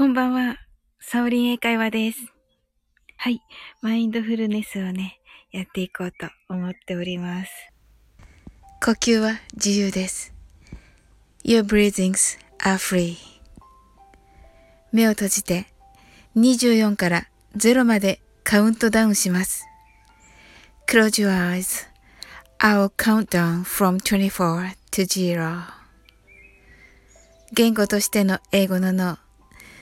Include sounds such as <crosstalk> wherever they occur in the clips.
こんばんは。サオリン英会話です。はい。マインドフルネスをね、やっていこうと思っております。呼吸は自由です。Your breathings are free. 目を閉じて24から0までカウントダウンします。Close your eyes. I'll count down from 24 to 0. 言語としての英語の脳、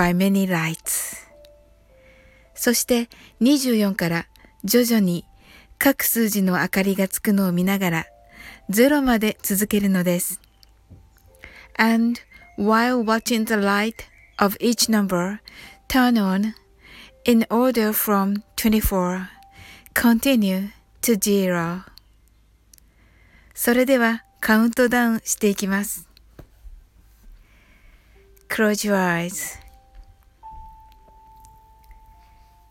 by many lights. そして24から徐々に各数字の明かりがつくのを見ながら0まで続けるのです。And while watching the light of each number turn on in order from 24, continue to zero. それではカウントダウンしていきます。Close your eyes.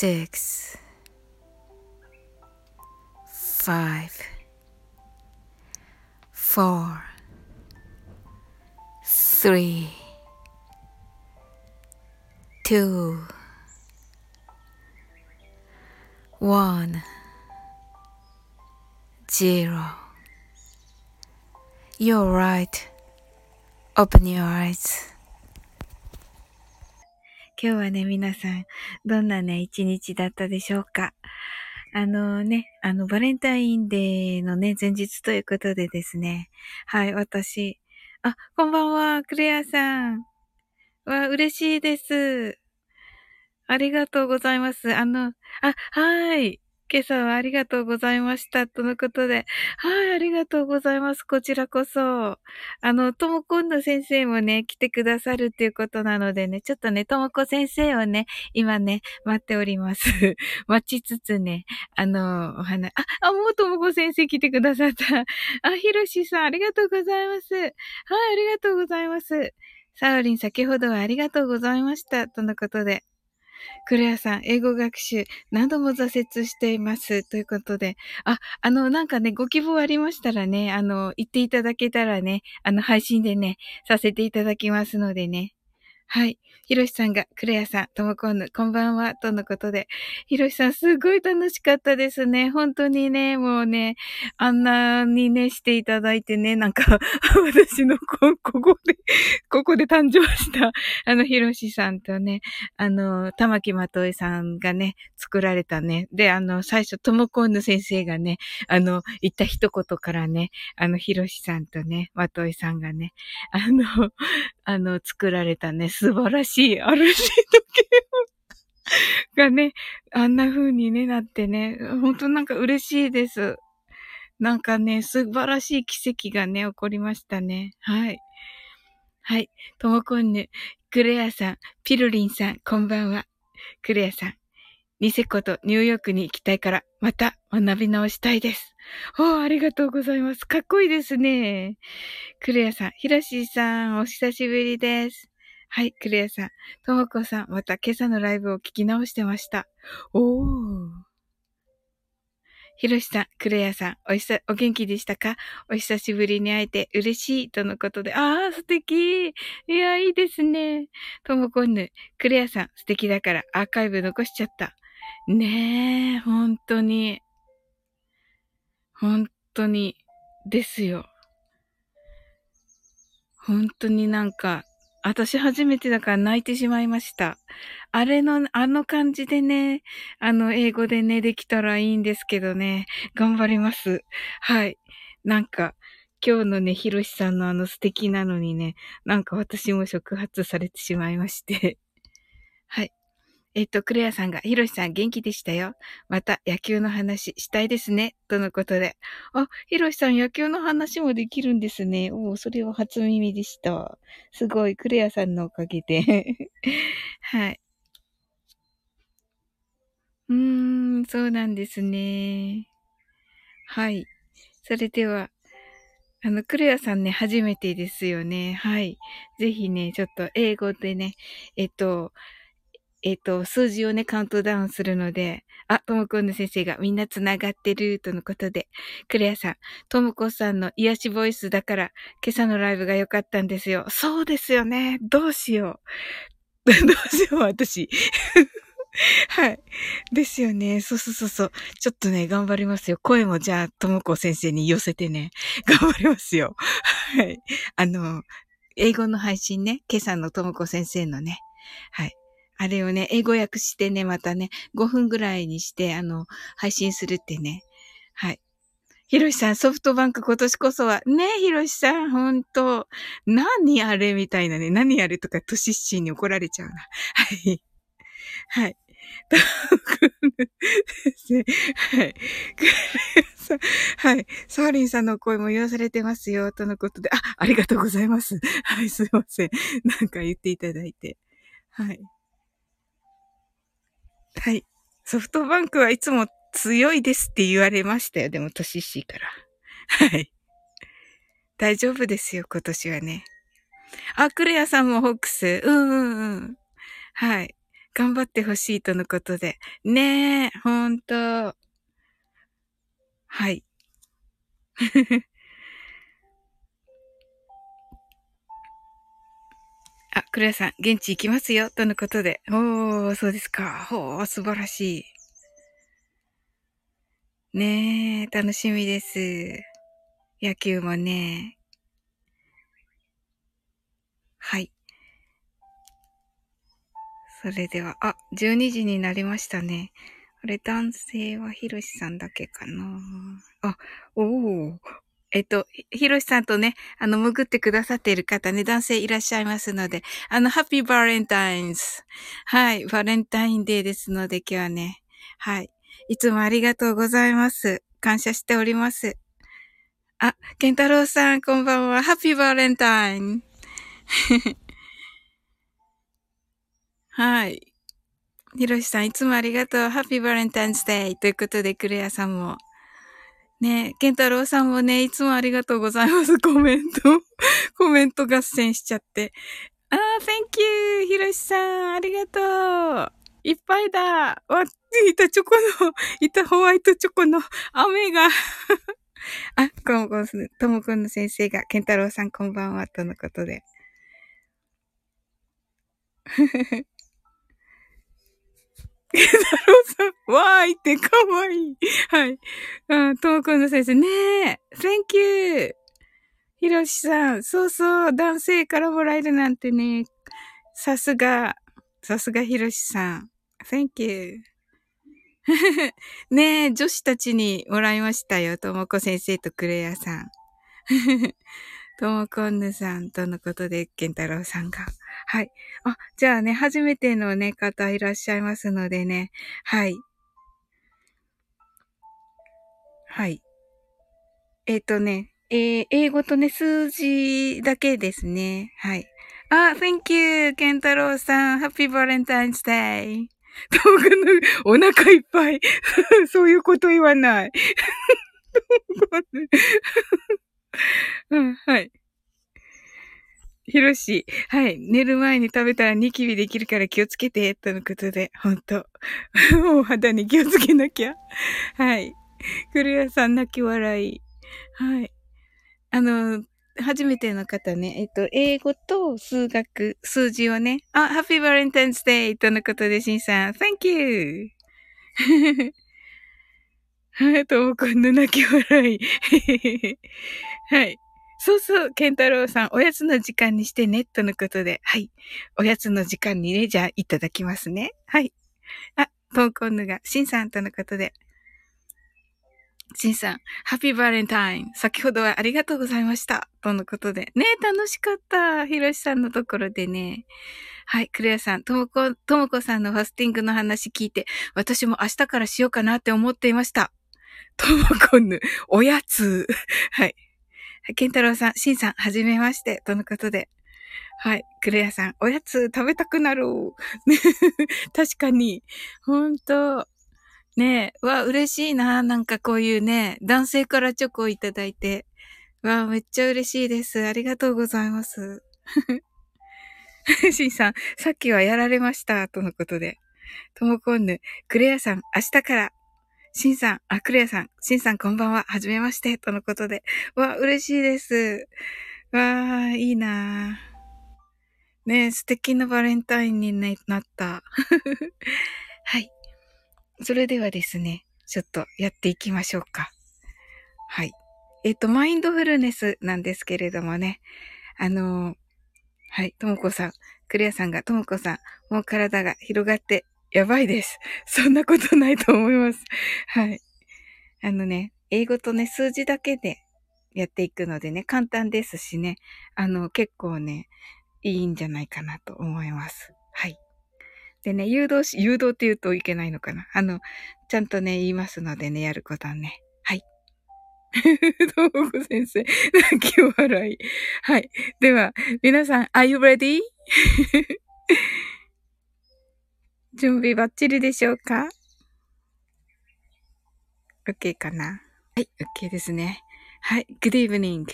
6 5 4 3 two, one, zero. You're right. Open your eyes. 今日はね、皆さん、どんなね、一日だったでしょうかあのね、あの、バレンタインデーのね、前日ということでですね。はい、私。あ、こんばんは、クレアさん。わ、嬉しいです。ありがとうございます。あの、あ、はい。今朝はありがとうございました。とのことで。はい、ありがとうございます。こちらこそ。あの、ともこんの先生もね、来てくださるっていうことなのでね、ちょっとね、ともこ先生をね、今ね、待っております。<laughs> 待ちつつね、あの、お花、あ、あ、もうともこ先生来てくださった。<laughs> あ、ひろしさん、ありがとうございます。はい、ありがとうございます。サウリン、先ほどはありがとうございました。とのことで。クレアさん、英語学習何度も挫折しています。ということで。あ、あの、なんかね、ご希望ありましたらね、あの、言っていただけたらね、あの、配信でね、させていただきますのでね。はい。ひろしさんが、クレアさん、ともこんぬ、こんばんは、とのことで。ひろしさん、すごい楽しかったですね。本当にね、もうね、あんなにね、していただいてね、なんか、<laughs> 私のこ、ここで、<laughs> ここで誕生した、あの、ひろしさんとね、あの、玉木まとえさんがね、作られたね。で、あの、最初、ともこんぬ先生がね、あの、言った一言からね、あの、ひろしさんとね、まとえさんがね、あの、<laughs> あの、作られたね、素晴らしいしい RC 時計がね、あんな風にね、なってね、本当なんか嬉しいです。なんかね、素晴らしい奇跡がね、起こりましたね。はい。はい。ともこんぬ、クレアさん、ピルリンさん、こんばんは。クレアさん、ニセコとニューヨークに行きたいから、また学び直したいです。おーありがとうございます。かっこいいですね。クレアさん、ヒロシーさん、お久しぶりです。はい、クレアさん。ともこさん、また今朝のライブを聞き直してました。おー。ひろしさん、クレアさん、おひさ、お元気でしたか？お久しぶりに会えて嬉しいとのことで、ああ、素敵いや、いいですね。ともこんぬ、クレアさん、素敵だからアーカイブ残しちゃった。ねえ、本当に。本当に、ですよ。本当になんか、私初めてだから泣いてしまいました。あれの、あの感じでね、あの、英語でね、できたらいいんですけどね、頑張ります。はい。なんか、今日のね、ひろしさんのあの素敵なのにね、なんか私も触発されてしまいましてはい。えっと、クレアさんが、ヒロシさん元気でしたよ。また野球の話したいですね。とのことで。あ、ヒロシさん野球の話もできるんですね。おお、それは初耳でした。すごい、クレアさんのおかげで。<laughs> はい。うーん、そうなんですね。はい。それでは、あの、クレアさんね、初めてですよね。はい。ぜひね、ちょっと英語でね、えっと、えっ、ー、と、数字をね、カウントダウンするので、あ、ともこんの先生がみんな繋がってるとのことで、クレアさん、ともこさんの癒しボイスだから、今朝のライブが良かったんですよ。そうですよね。どうしよう。<laughs> どうしよう、私。<laughs> はい。ですよね。そうそうそうそう。ちょっとね、頑張りますよ。声もじゃあ、ともこ先生に寄せてね、頑張りますよ。はい。あの、英語の配信ね、今朝のともこ先生のね、はい。あれをね、英語訳してね、またね、5分ぐらいにして、あの、配信するってね。はい。ひろしさん、ソフトバンク今年こそは、ねえひろしさん、ほんと、何あれみたいなね、何あれとか、トシッシに怒られちゃうな。はい。はい。はい。<laughs> はい。サーリンさんの声も言わされてますよ、とのことで。あ、ありがとうございます。はい、すいません。なんか言っていただいて。はい。はい。ソフトバンクはいつも強いですって言われましたよ。でも、年しいから。はい。大丈夫ですよ、今年はね。あ、クレアさんもホックス。うんうんうん。はい。頑張ってほしいとのことで。ねえ、ほんと。はい。クレアさん、現地行きますよ、とのことで。おー、そうですか。ほー、素晴らしい。ねえ、楽しみです。野球もね。はい。それでは、あ、12時になりましたね。あれ、男性はひろしさんだけかな。あ、おー、えっと、ひろしさんとね、あの、潜ってくださっている方ね、男性いらっしゃいますので、あの、ハッピーバレンタインズ。はい、バレンタインデーですので、今日はね、はい。いつもありがとうございます。感謝しております。あ、ケンタロウさん、こんばんは。ハッピーバレンタイン。<laughs> はい。ひろしさん、いつもありがとう。ハッピーバレンタインズデー。ということで、クレアさんもねえ、ケンタロウさんもね、いつもありがとうございます。<laughs> コメント、<laughs> コメント合戦しちゃって。あー、thank you! ひろしさん、ありがとういっぱいだわ、いたチョコの、<laughs> いたホワイトチョコの雨があ、こもこん、ともくんの先生が、ケンタロウさんこんばんは、とのことで。ケンタロウさん、わーいってかわいい。はい。うん、ともくんの先生、ねえ、Thank you! ひろしさん、そうそう、男性からもらえるなんてね、さすが、さすがひろしさん。Thank you. <laughs> ねえ、女子たちにもらいましたよ。ともこ先生とクレアさん。ともこんぬさんとのことで、ケンタロウさんが。はい。あ、じゃあね、初めてのね、方いらっしゃいますのでね。はい。はい。えっ、ー、とね、えー、英語とね、数字だけですね。はい。あ、thank you! ケンタロウさん、Happy Valentine's Day! トークのお腹いっぱい。<laughs> そういうこと言わない。うん、はい。ひろし、はい。寝る前に食べたらニキビできるから気をつけて、とのことで、ほんと。<laughs> お肌に気をつけなきゃ。はい。古谷さん泣き笑い。はい。あの、初めての方ね、えっと、英語と数学、数字をね、あ、ハッピーバレンタインスデーとのことで、しんさん、Thank you! <laughs> はい、ともこんの泣き笑い。<laughs> はい。そうそう、ケンタロウさん、おやつの時間にしてね、とのことで。はい。おやつの時間にね、じゃあ、いただきますね。はい。あ、トンコンヌが、シンさんとのことで。シンさん、ハッピーバレンタイン。先ほどはありがとうございました。とのことで。ね楽しかった。ヒロシさんのところでね。はい、クレアさん、ともこ、ともこさんのファスティングの話聞いて、私も明日からしようかなって思っていました。ともこぬ、おやつ。はい。ケンタロウさん、シンさん、はじめまして。とのことで。はい。クレアさん、おやつ食べたくなる。<laughs> 確かに。ほんと。ねえ、わ、嬉しいな。なんかこういうね、男性からチョコをいただいて。わ、めっちゃ嬉しいです。ありがとうございます。<laughs> シンさん、さっきはやられました。とのことで。ともこんぬ、クレアさん、明日からシンさん、あ、クレアさん、シンさんこんばんは、はじめまして、とのことで。わ、嬉しいです。わーいいなーね素敵なバレンタインになった。<laughs> はい。それではですね、ちょっとやっていきましょうか。はい。えっ、と、マインドフルネスなんですけれどもね、あのー、はい、ともこさん、クレアさんが、ともこさん、もう体が広がってやばいです。<laughs> そんなことないと思います。<laughs> はい。あのね、英語とね、数字だけでやっていくのでね、簡単ですしね、あの、結構ね、いいんじゃないかなと思います。はい。でね、誘導し、誘導って言うといけないのかな。あの、ちゃんとね、言いますのでね、やることはね。はい。<laughs> どうも先生、泣き笑い。はい。では、皆さん、are you ready? 準備バッチリでしょうか ?OK かなはい、OK ですね。はい、Good evening.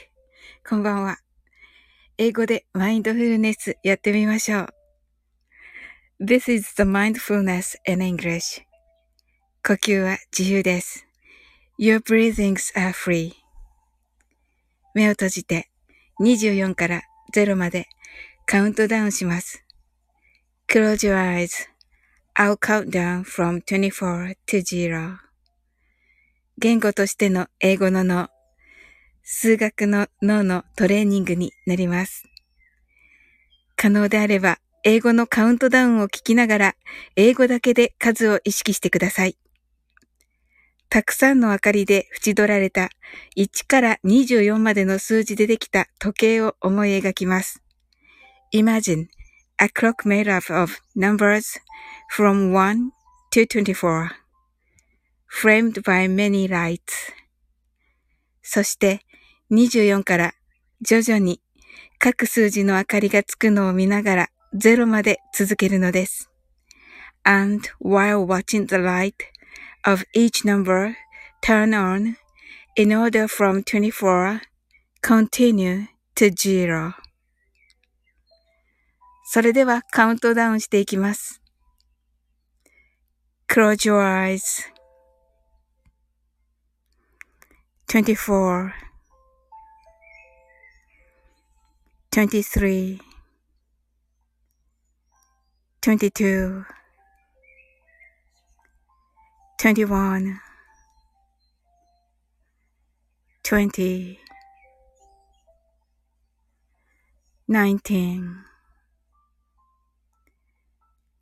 こんばんは。英語でマインドフルネスやってみましょう。This is the mindfulness in English. 呼吸は自由です。Your breathings are free. 目を閉じて24から0までカウントダウンします。Close your eyes. I'll count down from 24 to 0. 言語としての英語の脳、数学の脳のトレーニングになります。可能であれば、英語のカウントダウンを聞きながら、英語だけで数を意識してください。たくさんの明かりで縁取られた1から24までの数字でできた時計を思い描きます。Imagine a clock made up of numbers from 1 to 24 framed by many lights そして24から徐々に各数字の明かりがつくのを見ながら0まで続けるのです。And while watching the light of each number turn on in order from 24 continue to zero それではカウントダウンしていきます。Close your eyes.24 Twenty-three, twenty-two, twenty-one, twenty, nineteen.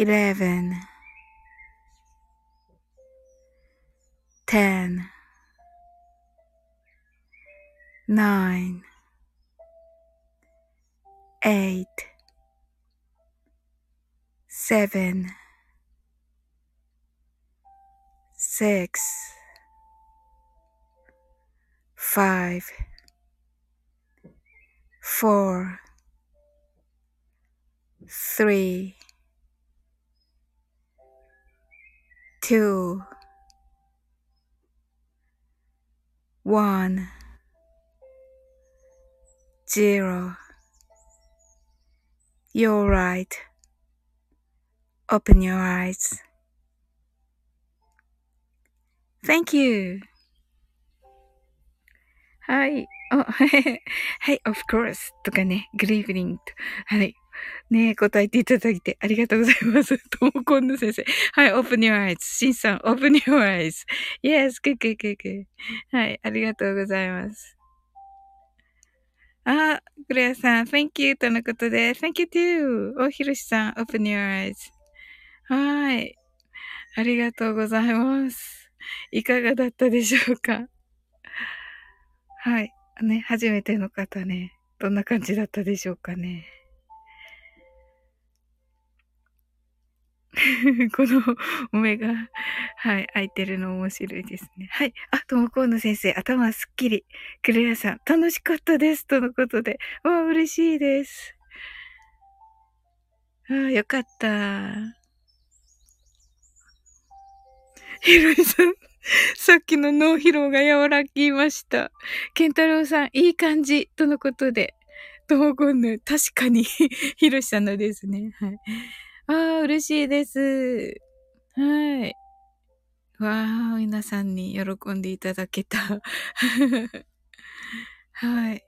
11 ten, nine, eight, seven, six, five, four, three, two, one, zero. You're right. Open your eyes. Thank you. はい。お、<laughs> はい、of course とかね、グリーブリングと。はい。 ねえ答えていただいてありがとうございます。<laughs> ともこんの先生。はい、open your eyes. しんさん、open your eyes. Yes, くくくく。はい、ありがとうございます。あ、クレアさん、thank you とのことで、thank you too. おひろしさん、open your eyes. はい。ありがとうございます。いかがだったでしょうか？はい。ね、初めての方ね、どんな感じだったでしょうかね。この目が、はい、開いてるの面白いですね。はい。あ、ともこうの先生、頭すっきり。クレアさん、楽しかったです。とのことで。わ嬉しいです。ああ、よかった。ひろいさん、<laughs> さっきの脳疲労が和らぎました。ケンタロウさん、いい感じ。とのことで。ともこんぬ、確かに <laughs> ひろしさんのですね。はい。ああ、嬉しいです。はい。わあ、皆さんに喜んでいただけた。<laughs> はい。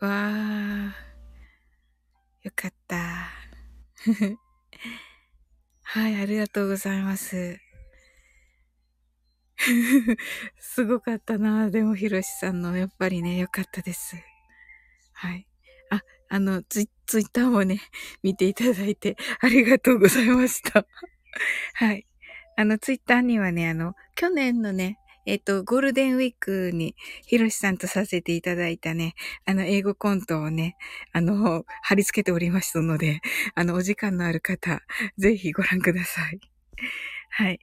わあ、よかった。<laughs> はい、ありがとうございます。<laughs> すごかったな。でも、ひろしさんの、やっぱりね、よかったです。はい。あの、ツイツイッターもね、<laughs> 見ていただいてありがとうございました。<laughs> はい。あの、ツイッターにはね、あの、去年のね、えっ、と、ゴールデンウィークに、ひろしさんとさせていただいたね、あの、英語コントをね、あの、貼り付けておりましたので、あの、お時間のある方、ぜひご覧ください。はい。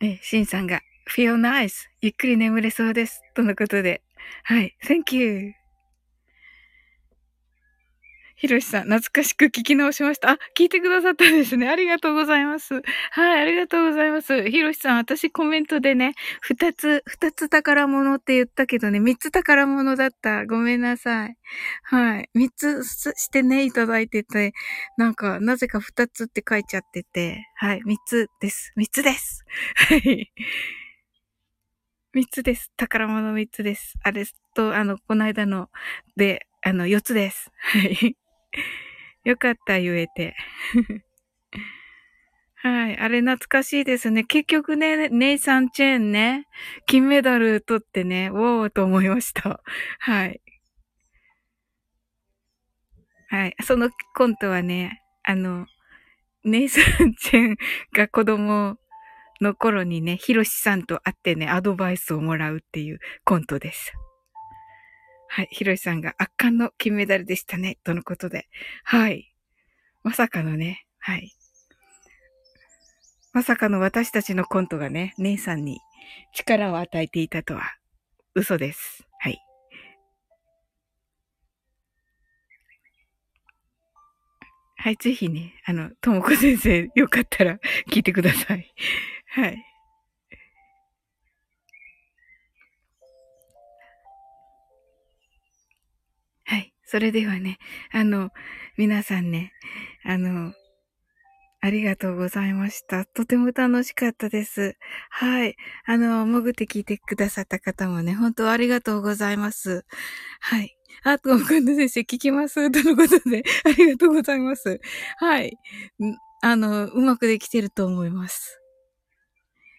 え、シンさんが、feel nice ゆっくり眠れそうです。とのことで、はい。Thank you. ひろしさん、懐かしく聞き直しました。あ、聞いてくださったんですね。ありがとうございます。はい、ありがとうございます。ひろしさん、私コメントでね、二つ、二つ宝物って言ったけどね、三つ宝物だった。ごめんなさい。はい。三つしてね、いただいてて、なんか、なぜか二つって書いちゃってて、はい、三つです。三つです。はい。三つです。宝物三つです。あれと、あの、この間ので、あの、四つです。はい。<laughs> よかった、言えて。<laughs> はい。あれ懐かしいですね。結局ね、ネイサン・チェーンね、金メダル取ってね、ウォーと思いました。はい。はい。そのコントはね、あの、ネイサン・チェーンが子供をの頃にね、ヒロシさんと会ってね、アドバイスをもらうっていうコントです。はい、ヒロシさんが圧巻の金メダルでしたね、とのことで。はい。まさかのね、はい。まさかの私たちのコントがね、姉さんに力を与えていたとは、嘘です。はい。はい、ぜひね、あの、ともこ先生、よかったら聞いてください。はい。はい。それではね、あの、皆さんね、あの、ありがとうございました。とても楽しかったです。はい。あの、潜って聞いてくださった方もね、本当ありがとうございます。はい。あ、ともくんの先生聞きます？<laughs> とのことで、ありがとうございます。はい。あの、うまくできてると思います。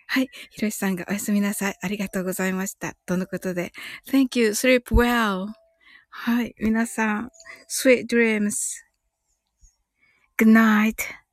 はい。ひろしさんがおやすみなさい。ありがとうございました。とのことで。Thank you. Sleep well. はい。皆さん、sweet dreams. Good night.